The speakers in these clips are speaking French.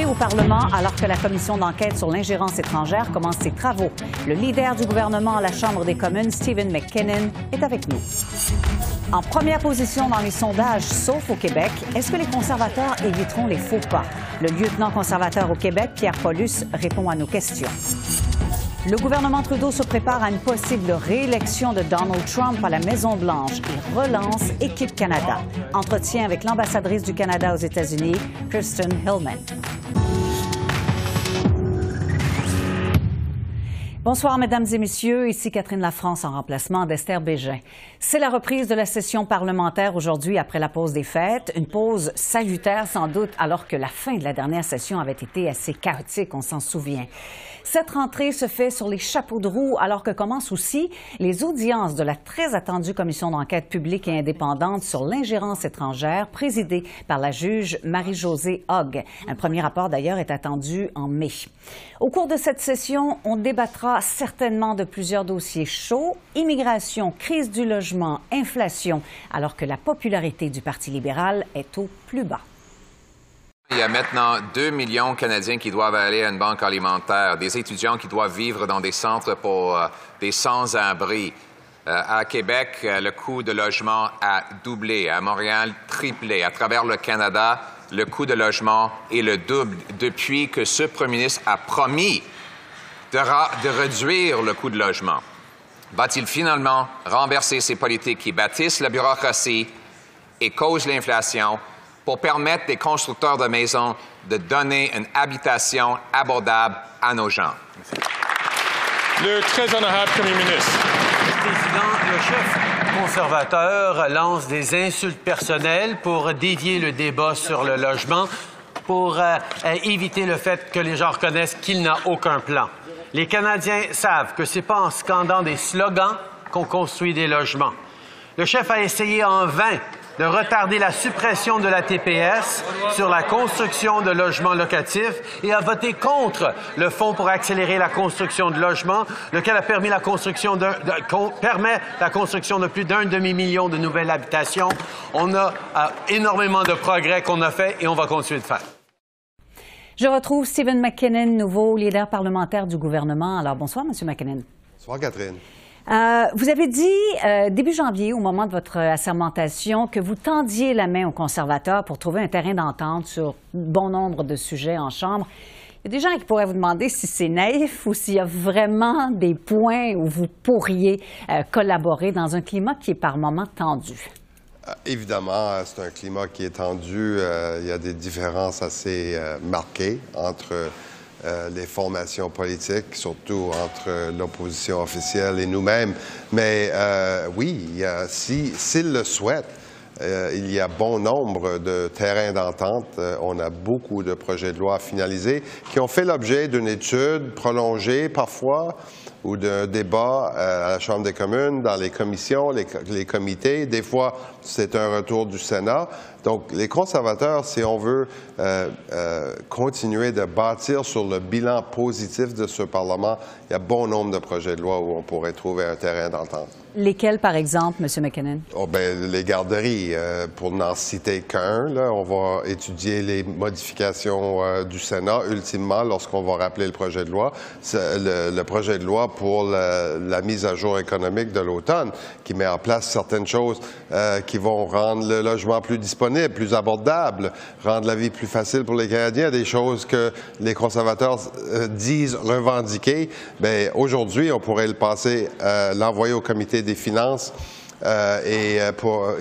Au Parlement alors que la commission d'enquête sur l'ingérence étrangère commence ses travaux. Le leader du gouvernement à la Chambre des communes, Stephen McKinnon, est avec nous. En première position dans les sondages, sauf au Québec, est-ce que les conservateurs éviteront les faux pas? Le lieutenant conservateur au Québec, Pierre Paulus, répond à nos questions. Le gouvernement Trudeau se prépare à une possible réélection de Donald Trump à la Maison-Blanche et relance Équipe Canada. Entretien avec l'ambassadrice du Canada aux États-Unis, Kirsten Hillman. Bonsoir, Mesdames et Messieurs. Ici Catherine Lafrance en remplacement d'Esther Bégin. C'est la reprise de la session parlementaire aujourd'hui après la pause des fêtes. Une pause salutaire sans doute alors que la fin de la dernière session avait été assez chaotique, on s'en souvient. Cette rentrée se fait sur les chapeaux de roue alors que commencent aussi les audiences de la très attendue commission d'enquête publique et indépendante sur l'ingérence étrangère présidée par la juge Marie-Josée Hogg. Un premier rapport d'ailleurs est attendu en mai. Au cours de cette session, on débattra certainement de plusieurs dossiers chauds, immigration, crise du logement, inflation, alors que la popularité du Parti libéral est au plus bas. Il y a maintenant 2 millions de Canadiens qui doivent aller à une banque alimentaire, des étudiants qui doivent vivre dans des centres pour euh, des sans-abri. Euh, à Québec, euh, le coût de logement a doublé, à Montréal, triplé. À travers le Canada, le coût de logement est le double depuis que ce premier ministre a promis de, de réduire le coût de logement. Va-t-il finalement renverser ces politiques qui bâtissent la bureaucratie et causent l'inflation? Pour permettre des constructeurs de maisons de donner une habitation abordable à nos gens. Le très honorable Premier ministre. Président, le chef conservateur lance des insultes personnelles pour dévier le débat sur le logement, pour euh, euh, éviter le fait que les gens reconnaissent qu'il n'a aucun plan. Les Canadiens savent que ce n'est pas en scandant des slogans qu'on construit des logements. Le chef a essayé en vain de retarder la suppression de la TPS sur la construction de logements locatifs et a voté contre le fonds pour accélérer la construction de logements, lequel a permis la construction de, permet la construction de plus d'un demi-million de nouvelles habitations. On a euh, énormément de progrès qu'on a fait et on va continuer de faire. Je retrouve Stephen McKinnon, nouveau leader parlementaire du gouvernement. Alors, bonsoir, M. McKinnon. Bonsoir, Catherine. Euh, vous avez dit euh, début janvier, au moment de votre assermentation, que vous tendiez la main aux conservateurs pour trouver un terrain d'entente sur bon nombre de sujets en Chambre. Il y a des gens qui pourraient vous demander si c'est naïf ou s'il y a vraiment des points où vous pourriez euh, collaborer dans un climat qui est par moments tendu. Évidemment, c'est un climat qui est tendu. il y a des différences assez marquées entre euh, les formations politiques, surtout entre l'opposition officielle et nous-mêmes. Mais euh, oui, s'ils si, le souhaitent, euh, il y a bon nombre de terrains d'entente. on a beaucoup de projets de loi finalisés qui ont fait l'objet d'une étude prolongée parfois ou d'un débat à la Chambre des communes, dans les commissions, les, les comités. Des fois, c'est un retour du Sénat. Donc, les conservateurs, si on veut euh, euh, continuer de bâtir sur le bilan positif de ce Parlement, il y a bon nombre de projets de loi où on pourrait trouver un terrain d'entente. Lesquels, par exemple, M. McKinnon? Oh, ben, les garderies, euh, pour n'en citer qu'un. On va étudier les modifications du Sénat, ultimement, lorsqu'on va rappeler le projet de loi. Le, projet de loi pour la, la, mise à jour économique de l'automne, qui met en place certaines choses qui vont rendre le logement plus disponible plus abordable, rendre la vie plus facile pour les Canadiens, des choses que les conservateurs euh, disent revendiquer. Bien, aujourd'hui, on pourrait le passer, euh, l'envoyer au comité des finances. Euh,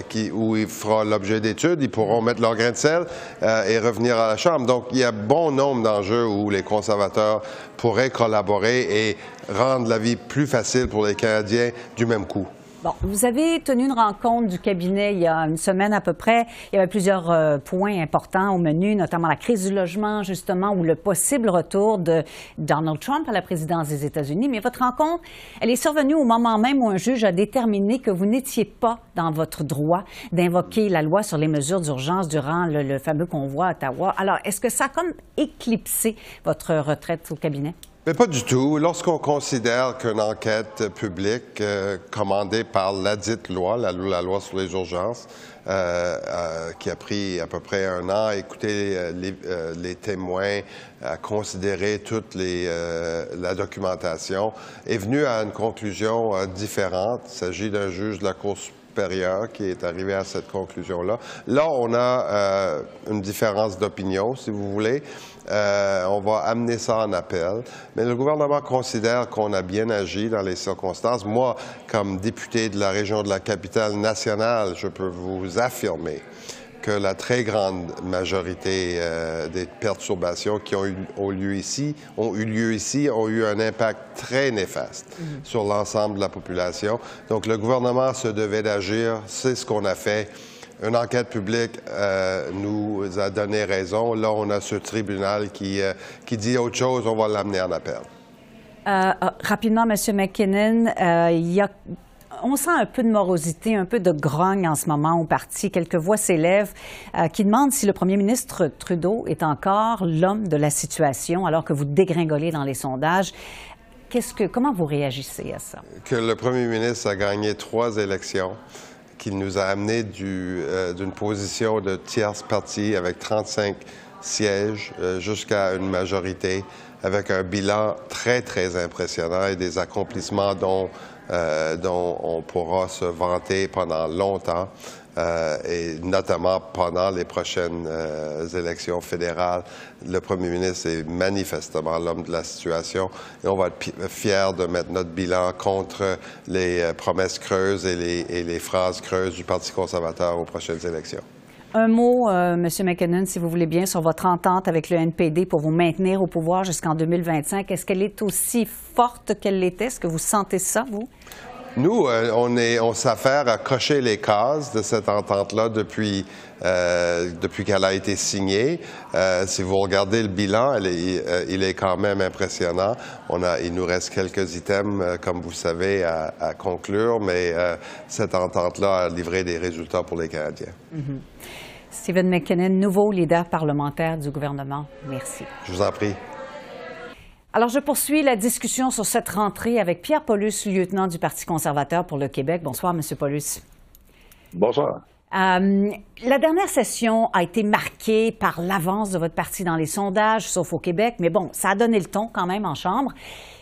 qui, où il fera l'objet d'études, ils pourront mettre leur grain de sel et revenir à la Chambre. Donc, il y a bon nombre d'enjeux où les conservateurs pourraient collaborer et rendre la vie plus facile pour les Canadiens du même coup. Bon, vous avez tenu une rencontre du cabinet il y a une semaine à peu près. Il y avait plusieurs euh, points importants au menu, notamment la crise du logement, justement, ou le possible retour de Donald Trump à la présidence des États-Unis. Mais votre rencontre, elle est survenue au moment même où un juge a déterminé que vous n'étiez pas dans votre droit d'invoquer la loi sur les mesures d'urgence durant le, le fameux convoi à Ottawa. Alors, est-ce que ça a comme éclipsé votre retraite au cabinet? Mais pas du tout. Lorsqu'on considère qu'une enquête publique euh, commandée par la dite loi, la, loi sur les urgences, euh, euh, qui a pris à peu près un an à écouter les, témoins, à considérer toute les, la documentation, est venue à une conclusion différente. Il s'agit d'un juge de la Cour qui est arrivé à cette conclusion-là. Là, on a une différence d'opinion, si vous voulez. Euh, on va amener ça en appel. Mais le gouvernement considère qu'on a bien agi dans les circonstances. Moi, comme député de la région de la capitale nationale, je peux vous affirmer que la très grande majorité euh, des perturbations qui ont eu, lieu ici, ont eu lieu ici, ont eu un impact très néfaste mm-hmm. sur l'ensemble de la population. Donc, le gouvernement se devait d'agir. C'est ce qu'on a fait une enquête publique euh, nous a donné raison. Là, on a ce tribunal qui, euh, qui dit autre chose, on va l'amener en appel. Rapidement, M. McKinnon, il y a on sent un peu de morosité, un peu de grogne en ce moment au parti. Quelques voix s'élèvent qui demandent si le premier ministre Trudeau est encore l'homme de la situation alors que vous dégringolez dans les sondages. Que, comment vous réagissez à ça? Que le premier ministre a gagné trois élections qui nous a amené euh, d'une position de tierce partie avec 35 sièges euh, jusqu'à une majorité avec un bilan très, très impressionnant et des accomplissements dont, euh, dont on pourra se vanter pendant longtemps. Euh, et notamment pendant les prochaines euh, élections fédérales. Le premier ministre est manifestement l'homme de la situation et on va être fiers de mettre notre bilan contre les euh, promesses creuses et les, et les, phrases creuses du Parti conservateur aux prochaines élections. Un mot, M. McKinnon, si vous voulez bien, sur votre entente avec le NPD pour vous maintenir au pouvoir jusqu'en 2025. Est-ce qu'elle est aussi forte qu'elle l'était? Est-ce que vous sentez ça, vous? Nous, euh, on est, on s'affaire à cocher les cases de cette entente-là depuis euh, depuis qu'elle a été signée. Euh, si vous regardez le bilan, il est quand même impressionnant. On a, il nous reste quelques items, comme vous savez, à, conclure, mais cette entente-là a livré des résultats pour les Canadiens. Mm-hmm. Stephen McKinnon, nouveau leader parlementaire du gouvernement. Merci. Je vous en prie. Alors, je poursuis la discussion sur cette rentrée avec Pierre Paulus, lieutenant du Parti conservateur pour le Québec. Bonsoir, Monsieur Paulus. Bonsoir. Euh, la dernière session a été marquée par l'avance de votre parti dans les sondages, sauf au Québec, mais bon, ça a donné le ton quand même en Chambre.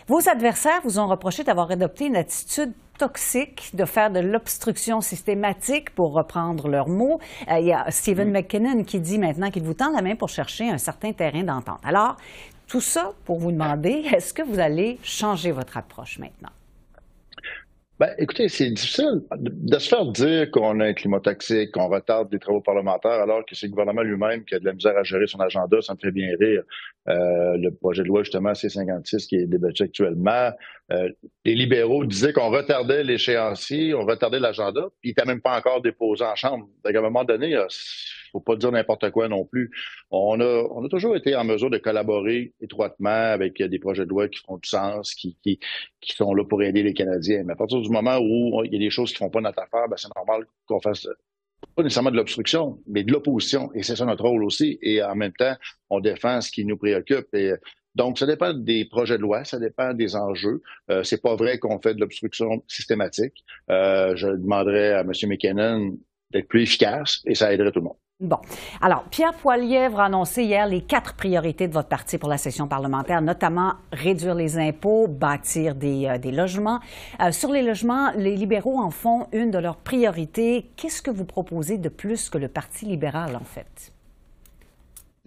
Vos adversaires vous ont reproché d'avoir adopté une attitude toxique, de faire de l'obstruction systématique, pour reprendre leurs mots. Euh, il y a Stephen McKinnon qui dit maintenant qu'il vous tend la main pour chercher un certain terrain d'entente. Alors, tout ça pour vous demander, est-ce que vous allez changer votre approche maintenant? Ben, écoutez, c'est difficile de se faire dire qu'on a un climat toxique, qu'on retarde des travaux parlementaires, alors que c'est le gouvernement lui-même qui a de la misère à gérer son agenda, ça me fait bien rire. Euh, le projet de loi, justement, C-56, qui est débattu actuellement. Euh, les libéraux disaient qu'on retardait l'échéancier, on retardait l'agenda, puis il n'était même pas encore déposé en Chambre. Donc, à un moment donné, faut pas dire n'importe quoi non plus. On a, on a toujours été en mesure de collaborer étroitement avec des projets de loi qui font du sens, qui, qui, qui sont là pour aider les Canadiens. Mais à partir du moment où il y a des choses qui font pas notre affaire, ben c'est normal qu'on fasse pas nécessairement de l'obstruction, mais de l'opposition. Et c'est ça notre rôle aussi. Et en même temps, on défend ce qui nous préoccupe. Et donc, ça dépend des projets de loi, ça dépend des enjeux. Euh, c'est pas vrai qu'on fait de l'obstruction systématique. Euh, je demanderais à M. McKinnon d'être plus efficace et ça aiderait tout le monde. Bon. Alors, Pierre Poilièvre a annoncé hier les quatre priorités de votre parti pour la session parlementaire, notamment réduire les impôts, bâtir des, euh, logements. Euh, sur les logements, les libéraux en font une de leurs priorités. Qu'est-ce que vous proposez de plus que le Parti libéral, en fait?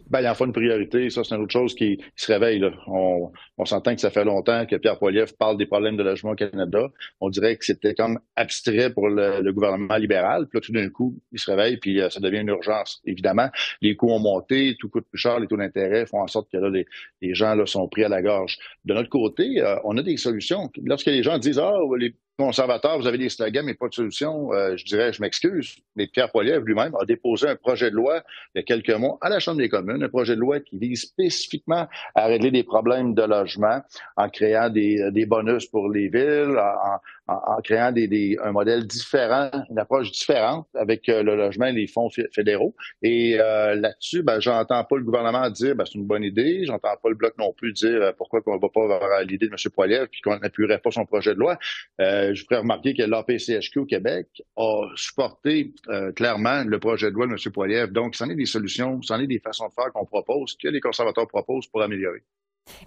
Ben, il en faut une priorité. Ça, c'est une autre chose qui, se réveille. Là. On, on s'entend que ça fait longtemps que Pierre Poilievre parle des problèmes de logement au Canada. On dirait que c'était comme abstrait pour le, gouvernement libéral. Puis là, tout d'un coup, il se réveille, puis euh, ça devient une urgence. Évidemment, les coûts ont monté, tout coûte plus cher, les taux d'intérêt font en sorte que là, les, les, gens là, sont pris à la gorge. De notre côté, euh, on a des solutions. Lorsque les gens disent « Ah, les conservateurs, vous avez des slogans, mais pas de solution. Euh, je dirais, je m'excuse, mais Pierre Poilievre lui-même a déposé un projet de loi il y a quelques mois à la Chambre des communes, un projet de loi qui vise spécifiquement à régler des problèmes de logement en créant des, des bonus pour les villes, en, en, créant des, des, un modèle différent, une approche différente avec euh, le logement et les fonds fédéraux. Et euh, là-dessus, ben, j'entends pas le gouvernement dire ben, c'est une bonne idée. J'entends pas le bloc non plus dire euh, pourquoi qu'on va pas avoir l'idée de M. Poiliev puis qu'on n'appuierait pas son projet de loi. Euh, je voudrais remarquer que l'APCHQ au Québec a supporté clairement le projet de loi de M. Poiliev. Donc, c'en est des solutions, c'en est des façons de faire qu'on propose, que les conservateurs proposent pour améliorer.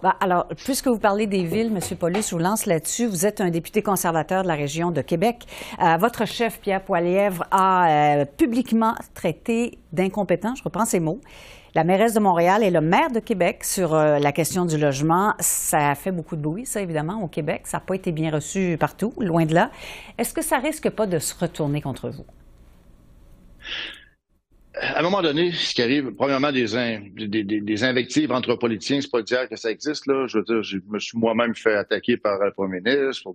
Bah, alors, puisque vous parlez des villes, M. Paulus, je vous lance là-dessus. Vous êtes un député conservateur de la région de Québec. Euh, votre chef, Pierre Poilièvre, a euh, publiquement traité d'incompétent, je reprends ces mots, la mairesse de Montréal et le maire de Québec sur euh, la question du logement. Ça a fait beaucoup de bruit, ça, évidemment, au Québec. Ça n'a pas été bien reçu partout, loin de là. Est-ce que ça risque pas de se retourner contre vous? À un moment donné, ce qui arrive, premièrement, des, des, invectives entre politiciens, c'est pas dire que ça existe. Là. Je veux dire, je me suis moi-même fait attaquer par le premier ministre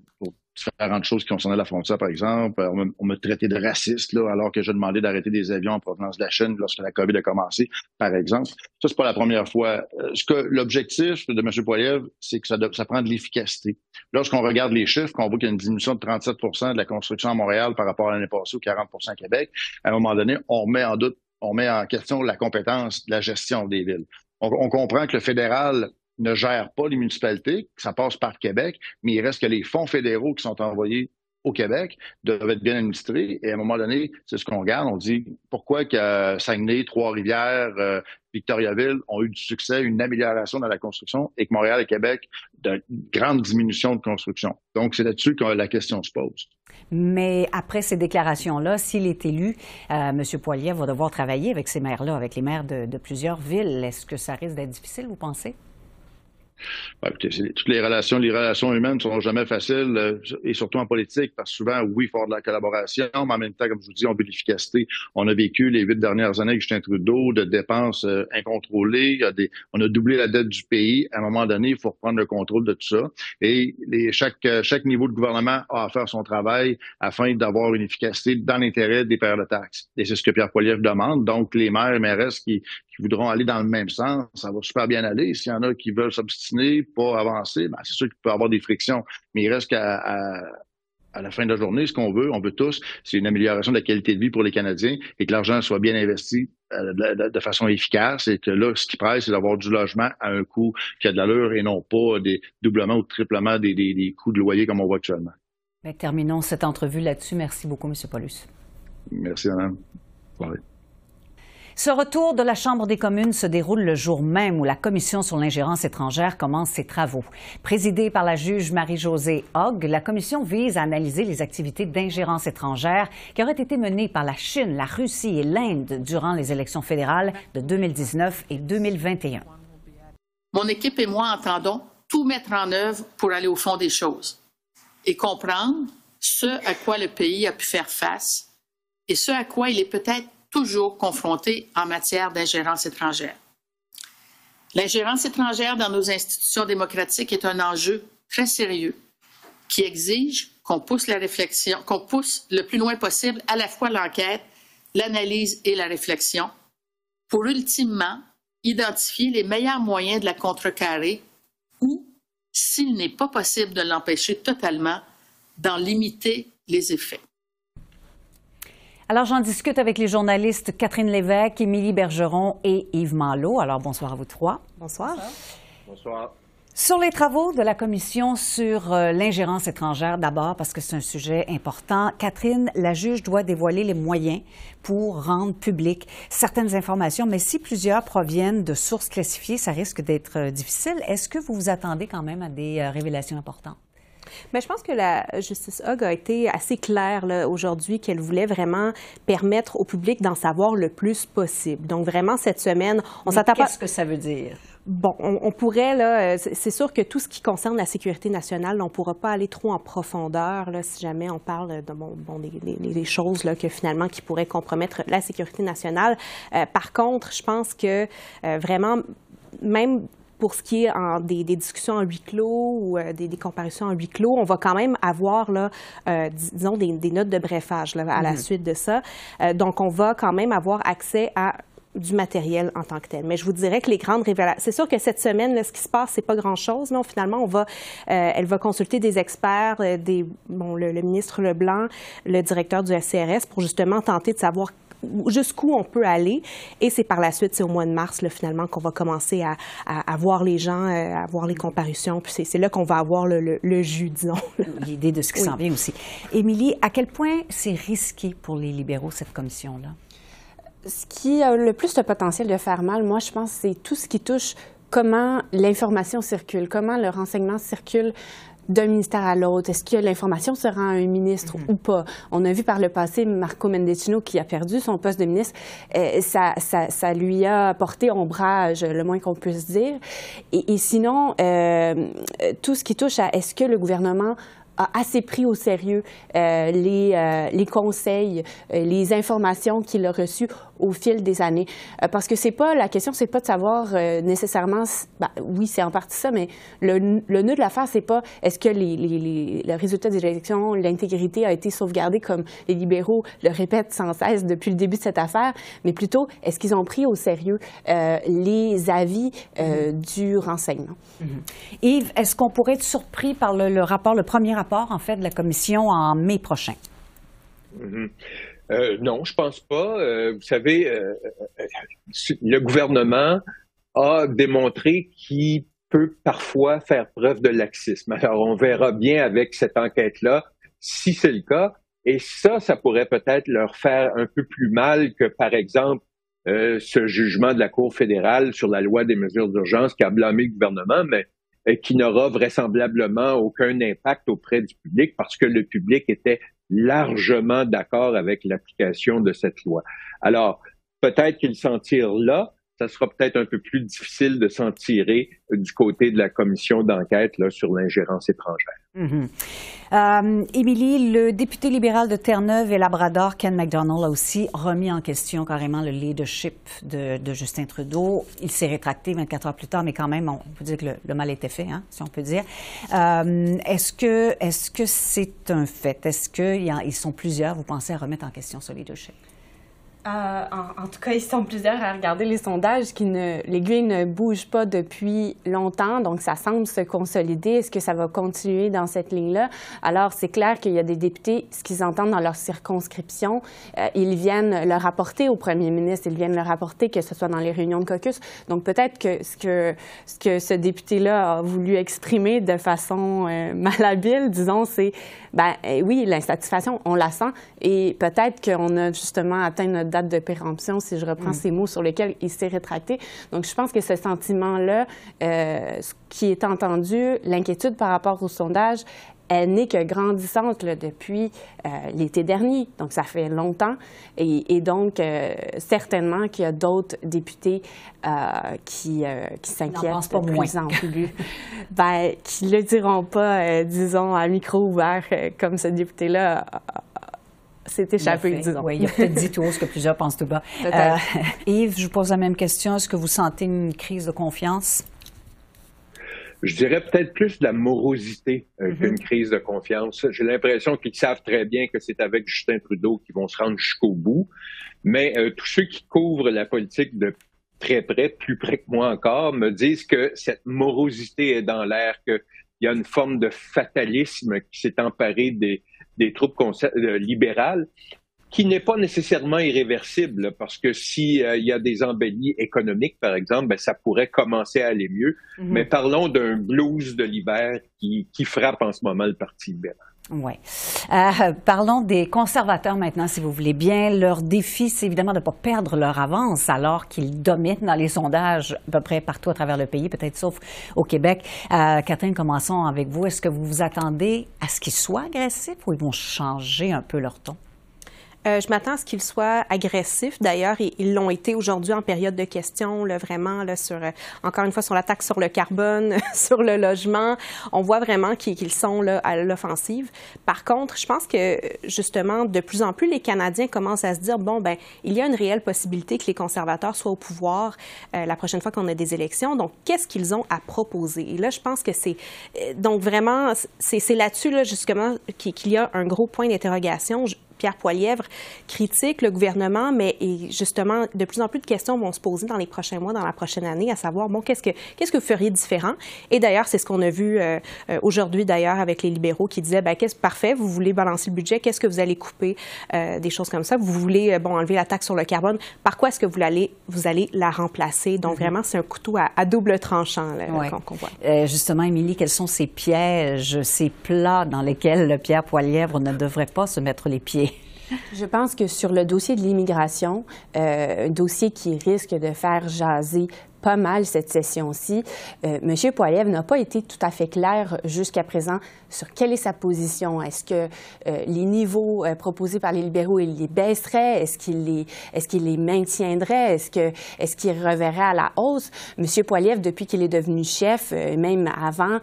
différentes choses qui concernaient la frontière, par exemple. On m'a traité de raciste là, alors que je demandais d'arrêter des avions en provenance de la Chine lorsque la COVID a commencé, par exemple. Ça, c'est pas la première fois. Euh, ce que l'objectif de M. Poiliev, c'est que ça, ça prend de l'efficacité. Lorsqu'on regarde les chiffres, qu'on voit qu'il y a une diminution de 37% de la construction à Montréal par rapport à l'année passée ou 40 à Québec, à un moment donné, on remet en doute on met en question la compétence de la gestion des villes. On, comprend que le fédéral ne gère pas les municipalités, ça passe par Québec, mais il reste que les fonds fédéraux qui sont envoyés au Québec doivent être bien administrés. Et à un moment donné, c'est ce qu'on regarde. On dit pourquoi que Saguenay, Trois-Rivières, euh, Victoriaville ont eu du succès, une amélioration dans la construction, et que Montréal et Québec, de grandes diminutions de construction. Donc, c'est là-dessus que la question se pose. Mais après ces déclarations-là, s'il est élu, euh, M. Poilier va devoir travailler avec ces maires-là, avec les maires de plusieurs villes. Est-ce que ça risque d'être difficile, vous pensez? Toutes les relations, les relations humaines ne sont jamais faciles, euh, et surtout en politique, parce que souvent, oui, il faut de la collaboration, mais en même temps, comme je vous dis, on veut l'efficacité. On a vécu les huit dernières années avec Justin Trudeau de dépenses euh, incontrôlées. on a doublé la dette du pays. À un moment donné, il faut reprendre le contrôle de tout ça. Et chaque, euh, chaque niveau de gouvernement a à faire son travail afin d'avoir une efficacité dans l'intérêt des pairs de taxes. Et c'est ce que Pierre Poilievre demande. Donc, les maires et maires qui, qui voudront aller dans le même sens, ça va super bien aller. S'il y en a qui veulent s'obstiner, pas avancer, ben c'est sûr qu'il peut y avoir des frictions. Mais il reste qu'à à, la fin de la journée, ce qu'on veut, on veut tous, c'est une amélioration de la qualité de vie pour les Canadiens et que l'argent soit bien investi euh, de, façon efficace et que là, ce qui presse, c'est d'avoir du logement à un coût qui a de l'allure et non pas des doublements ou triplements des, des, coûts de loyer comme on voit actuellement. Mais terminons cette entrevue là-dessus. Merci beaucoup, M. Paulus. Merci, Madame. Ce retour de la Chambre des communes se déroule le jour même où la Commission sur l'ingérence étrangère commence ses travaux. Présidée par la juge Marie-Josée Hogg, la Commission vise à analyser les activités d'ingérence étrangère qui auraient été menées par la Chine, la Russie et l'Inde durant les élections fédérales de 2019 et 2021. Mon équipe et moi entendons tout mettre en œuvre pour aller au fond des choses et comprendre ce à quoi le pays a pu faire face et ce à quoi il est peut-être toujours confrontés en matière d'ingérence étrangère. L'ingérence étrangère dans nos institutions démocratiques est un enjeu très sérieux qui exige qu'on pousse la réflexion, qu'on pousse le plus loin possible à la fois l'enquête, l'analyse et la réflexion pour ultimement identifier les meilleurs moyens de la contrecarrer ou, s'il n'est pas possible de l'empêcher totalement, d'en limiter les effets. Alors, j'en discute avec les journalistes Catherine Lévesque, Émilie Bergeron et Yves Malo. Alors, bonsoir à vous trois. Bonsoir. Bonsoir. Sur les travaux de la commission sur euh, l'ingérence étrangère, d'abord parce que c'est un sujet important, Catherine, la juge doit dévoiler les moyens pour rendre publiques certaines informations, mais si plusieurs proviennent de sources classifiées, ça risque d'être euh, difficile. Est-ce que vous vous attendez quand même à des euh, révélations importantes? Mais je pense que la justice Hogg a été assez claire aujourd'hui qu'elle voulait vraiment permettre au public d'en savoir le plus possible. Donc vraiment cette semaine, on s'attend pas. Qu'est-ce que ça veut dire? Bon, on, pourrait, là, c'est sûr que tout ce qui concerne la sécurité nationale, on ne pourra pas aller trop en profondeur là, si jamais on parle de bon, des, choses là, que finalement qui pourraient compromettre la sécurité nationale. Euh, par contre, je pense que euh, vraiment, même pour ce qui est en, des, discussions en huis clos ou des, des, comparutions en huis clos, on va quand même avoir, là, disons, des, notes de brefage là, à la mm-hmm. suite de ça. donc, on va quand même avoir accès à du matériel en tant que tel. Mais je vous dirais que les grandes révélations, c'est sûr que cette semaine, là, ce qui se passe, c'est pas grand-chose. Non, finalement, on va, euh, elle va consulter des experts, euh, des, bon, le, ministre Leblanc, le directeur du SCRS, pour justement tenter de savoir jusqu'où on peut aller. Et c'est par la suite, c'est au mois de mars, là, finalement, qu'on va commencer à, à, voir les gens, euh, à voir les comparutions. Puis c'est là qu'on va avoir le, le, jus, disons. L'idée de ce qui s'en vient aussi. Émilie, à quel point c'est risqué pour les libéraux, cette commission-là? ce qui a le plus de potentiel de faire mal, moi, je pense, c'est tout ce qui touche comment l'information circule, comment le renseignement circule d'un ministère à l'autre? Est-ce que l'information sera à un ministre mm-hmm. ou pas? On a vu par le passé Marco Mendicino qui a perdu son poste de ministre. Euh, ça, ça, ça, lui a porté ombrage, le moins qu'on puisse dire. Et, et sinon, euh, tout ce qui touche à est-ce que le gouvernement assez pris au sérieux euh, les, euh, les, conseils, euh, les informations qu'il a reçues au fil des années. parce que c'est pas la question, c'est pas de savoir nécessairement, ben, oui, c'est en partie ça, mais le, le nœud de l'affaire, c'est pas est-ce que les, les, les, résultats des élections, l'intégrité a été sauvegardée comme les libéraux le répètent sans cesse depuis le début de cette affaire, mais plutôt est-ce qu'ils ont pris au sérieux les avis mm-hmm. du renseignement? Mm-hmm. Yves, est-ce qu'on pourrait être surpris par le, le rapport, le premier rapport en fait, de la commission en mai prochain? Mhm. Euh, non, je pense pas. Euh, vous savez, euh, le gouvernement a démontré qu'il peut parfois faire preuve de laxisme. Alors, on verra bien avec cette enquête-là si c'est le cas. Et ça, ça pourrait peut-être leur faire un peu plus mal que, par exemple, ce jugement de la Cour fédérale sur la loi des mesures d'urgence qui a blâmé le gouvernement. Mais qui n'aura vraisemblablement aucun impact auprès du public parce que le public était largement d'accord avec l'application de cette loi. Alors, peut-être qu'il s'en tire là, ça sera peut-être un peu plus difficile de s'en tirer du côté de la commission d'enquête sur l'ingérence étrangère. Euh, Émilie, le député libéral de Terre-Neuve et Labrador, Ken McDonald, a aussi remis en question carrément le leadership de, Justin Trudeau. Il s'est rétracté 24 heures plus tard, mais quand même, on peut dire que le, mal était fait, hein, si on peut dire. Euh, est-ce que est-ce que c'est un fait? Est-ce qu'ils sont plusieurs, vous pensez, à remettre en question ce leadership? Euh, en, tout cas, ils sont plusieurs à regarder les sondages qui ne, l'aiguille ne bouge pas depuis longtemps, donc ça semble se consolider. Est-ce que ça va continuer dans cette ligne-là? Alors, c'est clair qu'il y a des députés, ce qu'ils entendent dans leur circonscription, euh, ils viennent le rapporter au premier ministre, ils viennent le rapporter, que ce soit dans les réunions de caucus. Donc, peut-être que ce que ce, député-là a voulu exprimer de façon euh, malhabile, disons, c'est, ben oui, l'insatisfaction, on la sent, et peut-être qu'on a justement atteint notre date de péremption, si je reprends mm. ces mots sur lesquels il s'est rétracté. Donc, je pense que ce sentiment-là, euh, ce qui est entendu, l'inquiétude par rapport au sondage, elle n'est que grandissante depuis euh, l'été dernier. Donc, ça fait longtemps. Et, donc, euh, certainement qu'il y a d'autres députés qui, qui s'inquiètent de plus en plus. ben, qui ne le diront pas, disons, à micro ouvert, comme ce député-là c'est échappé, disons. Oui, il a peut-être dit tout haut ce que plusieurs pensent tout bas. Euh, Yves, je vous pose la même question. Est-ce que vous sentez une crise de confiance? Je dirais peut-être plus de la morosité euh, mm-hmm. qu'une crise de confiance. J'ai l'impression qu'ils savent très bien que c'est avec Justin Trudeau qu'ils vont se rendre jusqu'au bout. Mais euh, tous ceux qui couvrent la politique de très près, plus près que moi encore, me disent que cette morosité est dans l'air, qu'il y a une forme de fatalisme qui s'est emparé des, des troupes euh, libérales qui n'est pas nécessairement irréversible, parce que s'il euh, y a des embellies économiques, par exemple, ben, ça pourrait commencer à aller mieux. Mhm. Mais parlons d'un blues de l'hiver qui, qui frappe en ce moment le Parti libéral. Oui. Euh, parlons des conservateurs maintenant, si vous voulez bien. Leur défi, c'est évidemment de ne pas perdre leur avance alors qu'ils dominent dans les sondages à peu près partout à travers le pays, peut-être sauf au Québec. Euh, Catherine, commençons avec vous. Est-ce que vous vous attendez à ce qu'ils soient agressifs ou ils vont changer un peu leur ton? Euh, je m'attends à ce qu'ils soient agressifs. D'ailleurs, ils l'ont été aujourd'hui en période de questions, là, vraiment, là, sur, euh, encore une fois, sur l'attaque sur le carbone, sur le logement. On voit vraiment qu'ils sont là, à l'offensive. Par contre, je pense que, justement, de plus en plus, les Canadiens commencent à se dire, bon, ben, il y a une réelle possibilité que les conservateurs soient au pouvoir euh, la prochaine fois qu'on a des élections. Donc, qu'est-ce qu'ils ont à proposer? Et là, je pense que c'est, donc vraiment, c'est là-dessus, là, justement, qu'il y a un gros point d'interrogation. Pierre Poilièvre critique le gouvernement, mais justement, de plus en plus de questions vont se poser dans les prochains mois, dans la prochaine année, à savoir, bon, qu'est-ce que, qu'est-ce que vous feriez différent? Et d'ailleurs, c'est ce qu'on a vu euh, euh, aujourd'hui, d'ailleurs, avec les libéraux qui disaient, ben, qu'est-ce, parfait, vous voulez balancer le budget, qu'est-ce que vous allez couper? Euh, des choses comme ça? Vous voulez, bon, enlever la taxe sur le carbone. Par quoi est-ce que vous allez, vous allez la remplacer? Donc, mm-hmm. vraiment, c'est un couteau à, double tranchant, là, qu'on, voit. justement, Émilie, quels sont ces pièges, ces plats dans lesquels Pierre Poilièvre ne devrait pas se mettre les pieds? Je pense que sur le dossier de l'immigration, euh, un dossier qui risque de faire jaser pas mal cette session-ci. Euh, M. Poiliev n'a pas été tout à fait clair jusqu'à présent sur quelle est sa position. Est-ce que euh, les niveaux euh, proposés par les libéraux, il les baisserait? Est-ce qu'il les, est-ce qu'il les maintiendrait? Est-ce que, est-ce qu'il reverrait à la hausse? M. Poiliev, depuis qu'il est devenu chef, même avant,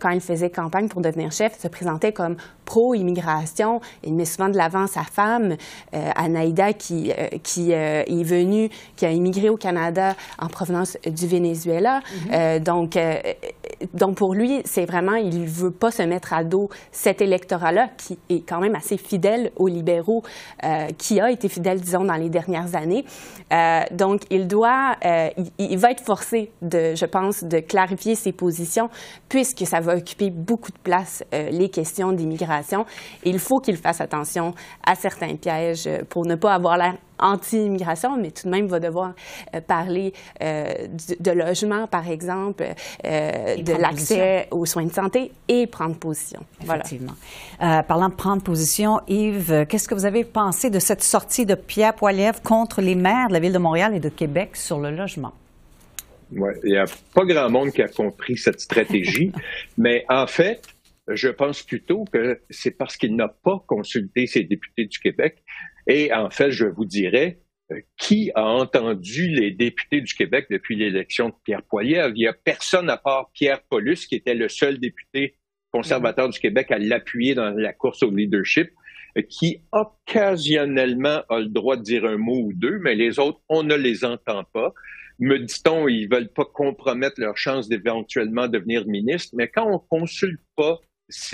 quand il faisait campagne pour devenir chef, se présentait comme pro-immigration. Il met souvent de l'avant sa femme, Anaïda, qui, qui est venue, qui a immigré au Canada en provenance du Venezuela. Mhm. Euh, donc, euh, donc, pour lui, c'est vraiment, il ne veut pas se mettre à dos cet électorat-là qui est quand même assez fidèle aux libéraux, euh, qui a été fidèle, disons, dans les dernières années. donc, il doit, il, va être forcé, de, je pense, de clarifier ses positions puisque ça va occuper beaucoup de place, les questions d'immigration. Il faut qu'il fasse attention à certains pièges pour ne pas avoir l'air anti-immigration, mais tout de même va devoir euh, parler euh, de, logement, par exemple, euh, de l'accès aux soins de santé et prendre position. Effectivement. parlant de prendre position, Yves, qu'est-ce que vous avez pensé de cette sortie de Pierre Poilievre contre les maires de la Ville de Montréal et de Québec sur le logement? Ouais, il n'y a pas grand monde qui a compris cette stratégie, mais en fait, je pense plutôt que c'est parce qu'il n'a pas consulté ses députés du Québec et en fait, je vous dirais, euh, qui a entendu les députés du Québec depuis l'élection de Pierre Poilievre? Il n'y a personne à part Pierre Paulus, qui était le seul député conservateur du Québec à l'appuyer dans la course au leadership, euh, qui occasionnellement a le droit de dire un mot ou deux, mais les autres, on ne les entend pas. Me dit-on, ils veulent pas compromettre leur chance d'éventuellement devenir ministre, mais quand on consulte pas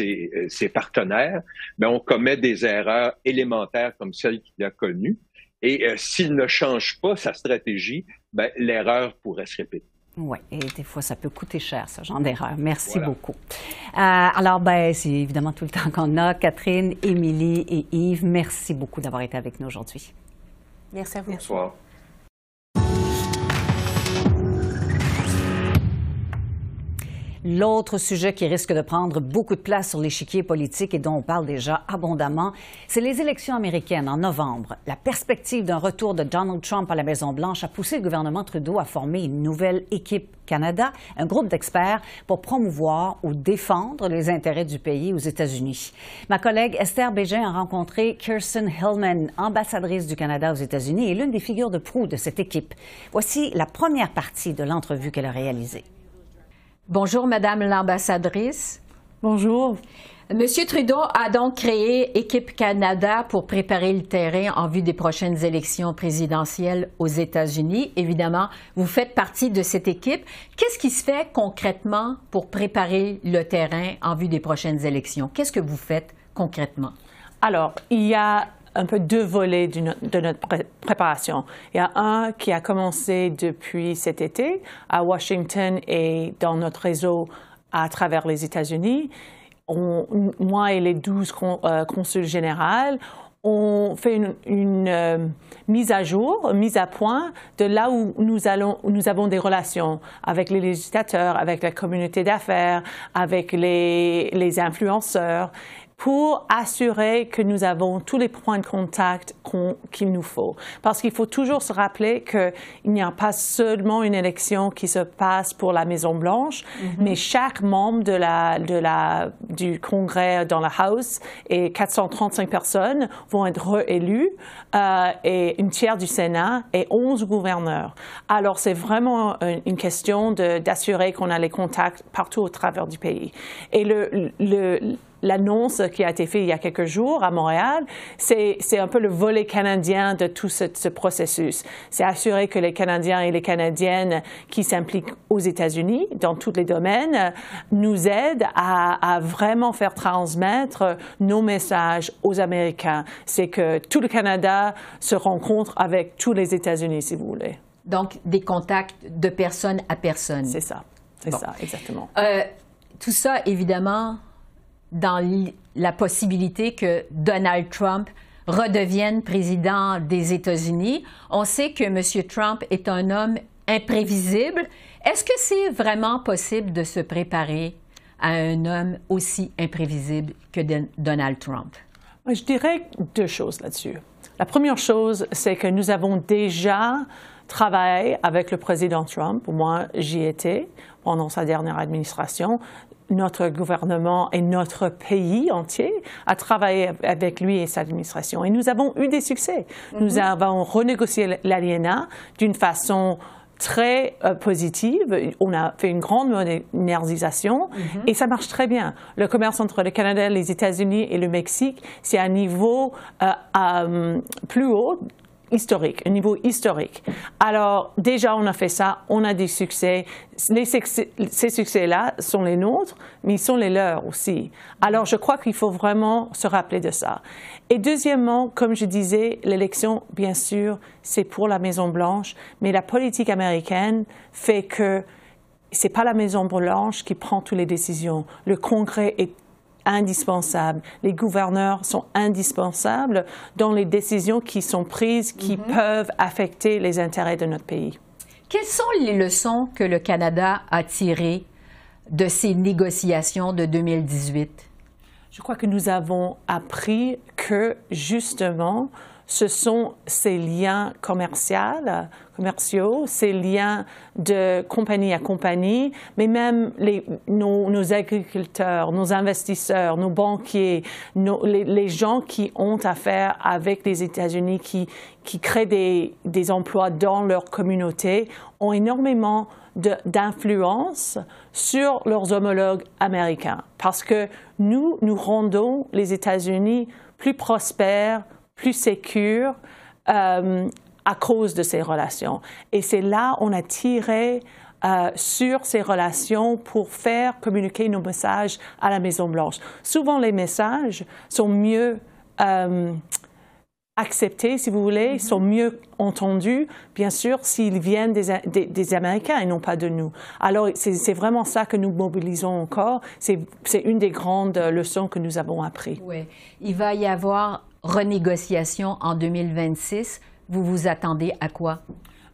euh, ses, partenaires, mais on commet des erreurs élémentaires comme celle qu'il a connues. Et euh, s'il ne change pas sa stratégie, ben, l'erreur pourrait se répéter. Oui, et des fois, ça peut coûter cher, ce genre d'erreur. Merci beaucoup. Euh, alors, ben, c'est évidemment tout le temps qu'on a. Catherine, Émilie et Yves, merci beaucoup d'avoir été avec nous aujourd'hui. Merci à vous. Bonsoir. L'autre sujet qui risque de prendre beaucoup de place sur l'échiquier politique et dont on parle déjà abondamment, c'est les élections américaines en novembre. La perspective d'un retour de Donald Trump à la Maison-Blanche a poussé le gouvernement Trudeau à former une nouvelle équipe Canada, un groupe d'experts pour promouvoir ou défendre les intérêts du pays aux États-Unis. Ma collègue Esther Bégin a rencontré Kirsten Hillman, ambassadrice du Canada aux États-Unis et l'une des figures de proue de cette équipe. Voici la première partie de l'entrevue qu'elle a réalisée. Bonjour, Madame l'ambassadrice. Bonjour. Monsieur Trudeau a donc créé Équipe Canada pour préparer le terrain en vue des prochaines élections présidentielles aux États-Unis. Évidemment, vous faites partie de cette équipe. Qu'est-ce qui se fait concrètement pour préparer le terrain en vue des prochaines élections? Qu'est-ce que vous faites concrètement? Alors, il y a un peu deux volets de notre, préparation. Il y a un qui a commencé depuis cet été à Washington et dans notre réseau à travers les États-Unis. moi et les douze euh, consuls généraux, on fait une, euh, mise à jour, mise à point de là où nous, avons des relations avec les législateurs, avec la communauté d'affaires, avec les influenceurs pour assurer que nous avons tous les points de contact qu'il nous faut. Parce qu'il faut toujours se rappeler qu'il n'y a pas seulement une élection qui se passe pour la Maison-Blanche, mm-hmm. mais chaque membre de la, de la, du Congrès dans la House et 435 personnes vont être réélus euh, et une tiers du Sénat et 11 gouverneurs. Alors, c'est vraiment une question d'assurer qu'on a les contacts partout au travers du pays. Et le, le l'annonce qui a été faite il y a quelques jours à Montréal, c'est un peu le volet canadien de tout ce, processus. C'est assurer que les Canadiens et les Canadiennes qui s'impliquent aux États-Unis dans tous les domaines nous aident à, vraiment faire transmettre nos messages aux Américains. C'est que tout le Canada se rencontre avec tous les États-Unis, si vous voulez. Donc, des contacts de personne à personne. C'est ça. C'est ça, exactement. Euh, tout ça, évidemment, dans la possibilité que Donald Trump redevienne président des États-Unis. On sait que M. Trump est un homme imprévisible. Est-ce que c'est vraiment possible de se préparer à un homme aussi imprévisible que Donald Trump? Je dirais deux choses là-dessus. La première chose, c'est que nous avons déjà travaillé avec le président Trump. Moi, j'y étais pendant sa dernière administration notre gouvernement et notre pays entier a travaillé avec lui et sa administration. Et nous avons eu des succès. Nous mhm. avons renégocié l'aliénat d'une façon très euh, positive. On a fait une grande modernisation mhm. et ça marche très bien. Le commerce entre le Canada, les États-Unis et le Mexique, c'est à un niveau euh, euh, plus haut historique, un niveau historique. Alors, déjà, on a fait ça, on a des succès. ces succès-là sont les nôtres, mais ils sont les leurs aussi. Alors, je crois qu'il faut vraiment se rappeler de ça. Et deuxièmement, comme je disais, l'élection, bien sûr, c'est pour la Maison-Blanche, mais la politique américaine fait que c'est pas la Maison-Blanche qui prend toutes les décisions. Le Congrès est indispensables. Les gouverneurs sont indispensables dans les décisions qui sont prises qui mhm. peuvent affecter les intérêts de notre pays. Quelles sont les leçons que le Canada a tirées de ces négociations de 2018? Je crois que nous avons appris que justement, ce sont ces liens commerciaux, commerciaux, ces liens de compagnie à compagnie, mais même les, nos, agriculteurs, nos investisseurs, nos banquiers, les, gens qui ont affaire avec les États-Unis, qui, qui créent des, des emplois dans leur communauté, ont énormément d'influence sur leurs homologues américains. Parce que nous, nous rendons les États-Unis plus prospères, plus sécure euh, à cause de ces relations. Et c'est là on a tiré euh, sur ces relations pour faire communiquer nos messages à la Maison-Blanche. Souvent, les messages sont mieux euh, acceptés, si vous voulez, mm-hmm. sont mieux entendus, bien sûr, s'ils viennent des, des, Américains et non pas de nous. Alors, c'est vraiment ça que nous mobilisons encore. C'est une des grandes leçons que nous avons apprises. Oui. Il va y avoir renégociation en 2026. Vous vous attendez à quoi?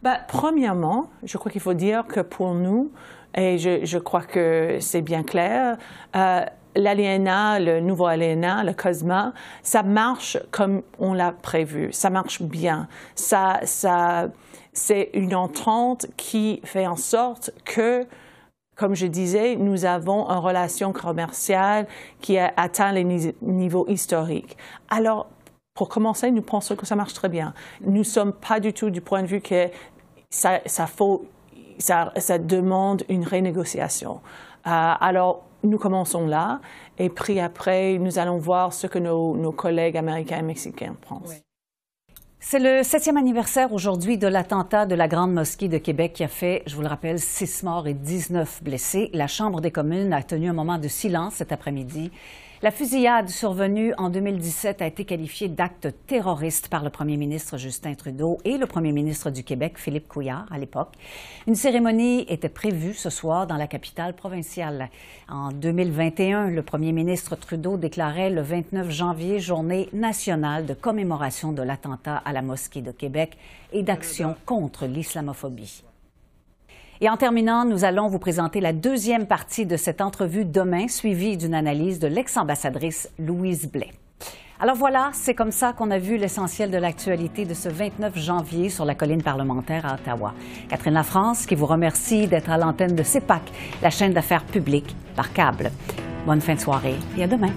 Ben, premièrement, je crois qu'il faut dire que pour nous, et je, crois que c'est bien clair, euh, l'aliéna, le nouveau aliéna, le COSMA, ça marche comme on l'a prévu. Ça marche bien. Ça, ça, c'est une entente qui fait en sorte que comme je disais, nous avons une relation commerciale qui a atteint les niveaux historiques. Alors, pour commencer, nous pensons que ça marche très bien. Nous ne sommes pas du tout du point de vue que ça, demande une renégociation. Euh, alors, nous commençons là, et puis après, nous allons voir ce que nos, collègues américains et mexicains pensent. C'est le septième anniversaire aujourd'hui de l'attentat de la Grande Mosquée de Québec qui a fait, je vous le rappelle, six morts et 19 blessés. La Chambre des communes a tenu un moment de silence cet après-midi la fusillade survenue en 2017 a été qualifiée d'acte terroriste par le premier ministre Justin Trudeau et le premier ministre du Québec, Philippe Couillard, à l'époque. Une cérémonie était prévue ce soir dans la capitale provinciale. En 2021, le premier ministre Trudeau déclarait le 29 janvier journée nationale de commémoration de l'attentat à la mosquée de Québec et d'action contre l'islamophobie. Et en terminant, nous allons vous présenter la deuxième partie de cette entrevue demain, suivie d'une analyse de l'ex-ambassadrice Louise Blais. Alors voilà, c'est comme ça qu'on a vu l'essentiel de l'actualité de ce 29 janvier sur la colline parlementaire à Ottawa. Catherine Lafrance qui vous remercie d'être à l'antenne de CEPAC, la chaîne d'affaires publiques par câble. Bonne fin de soirée et à demain.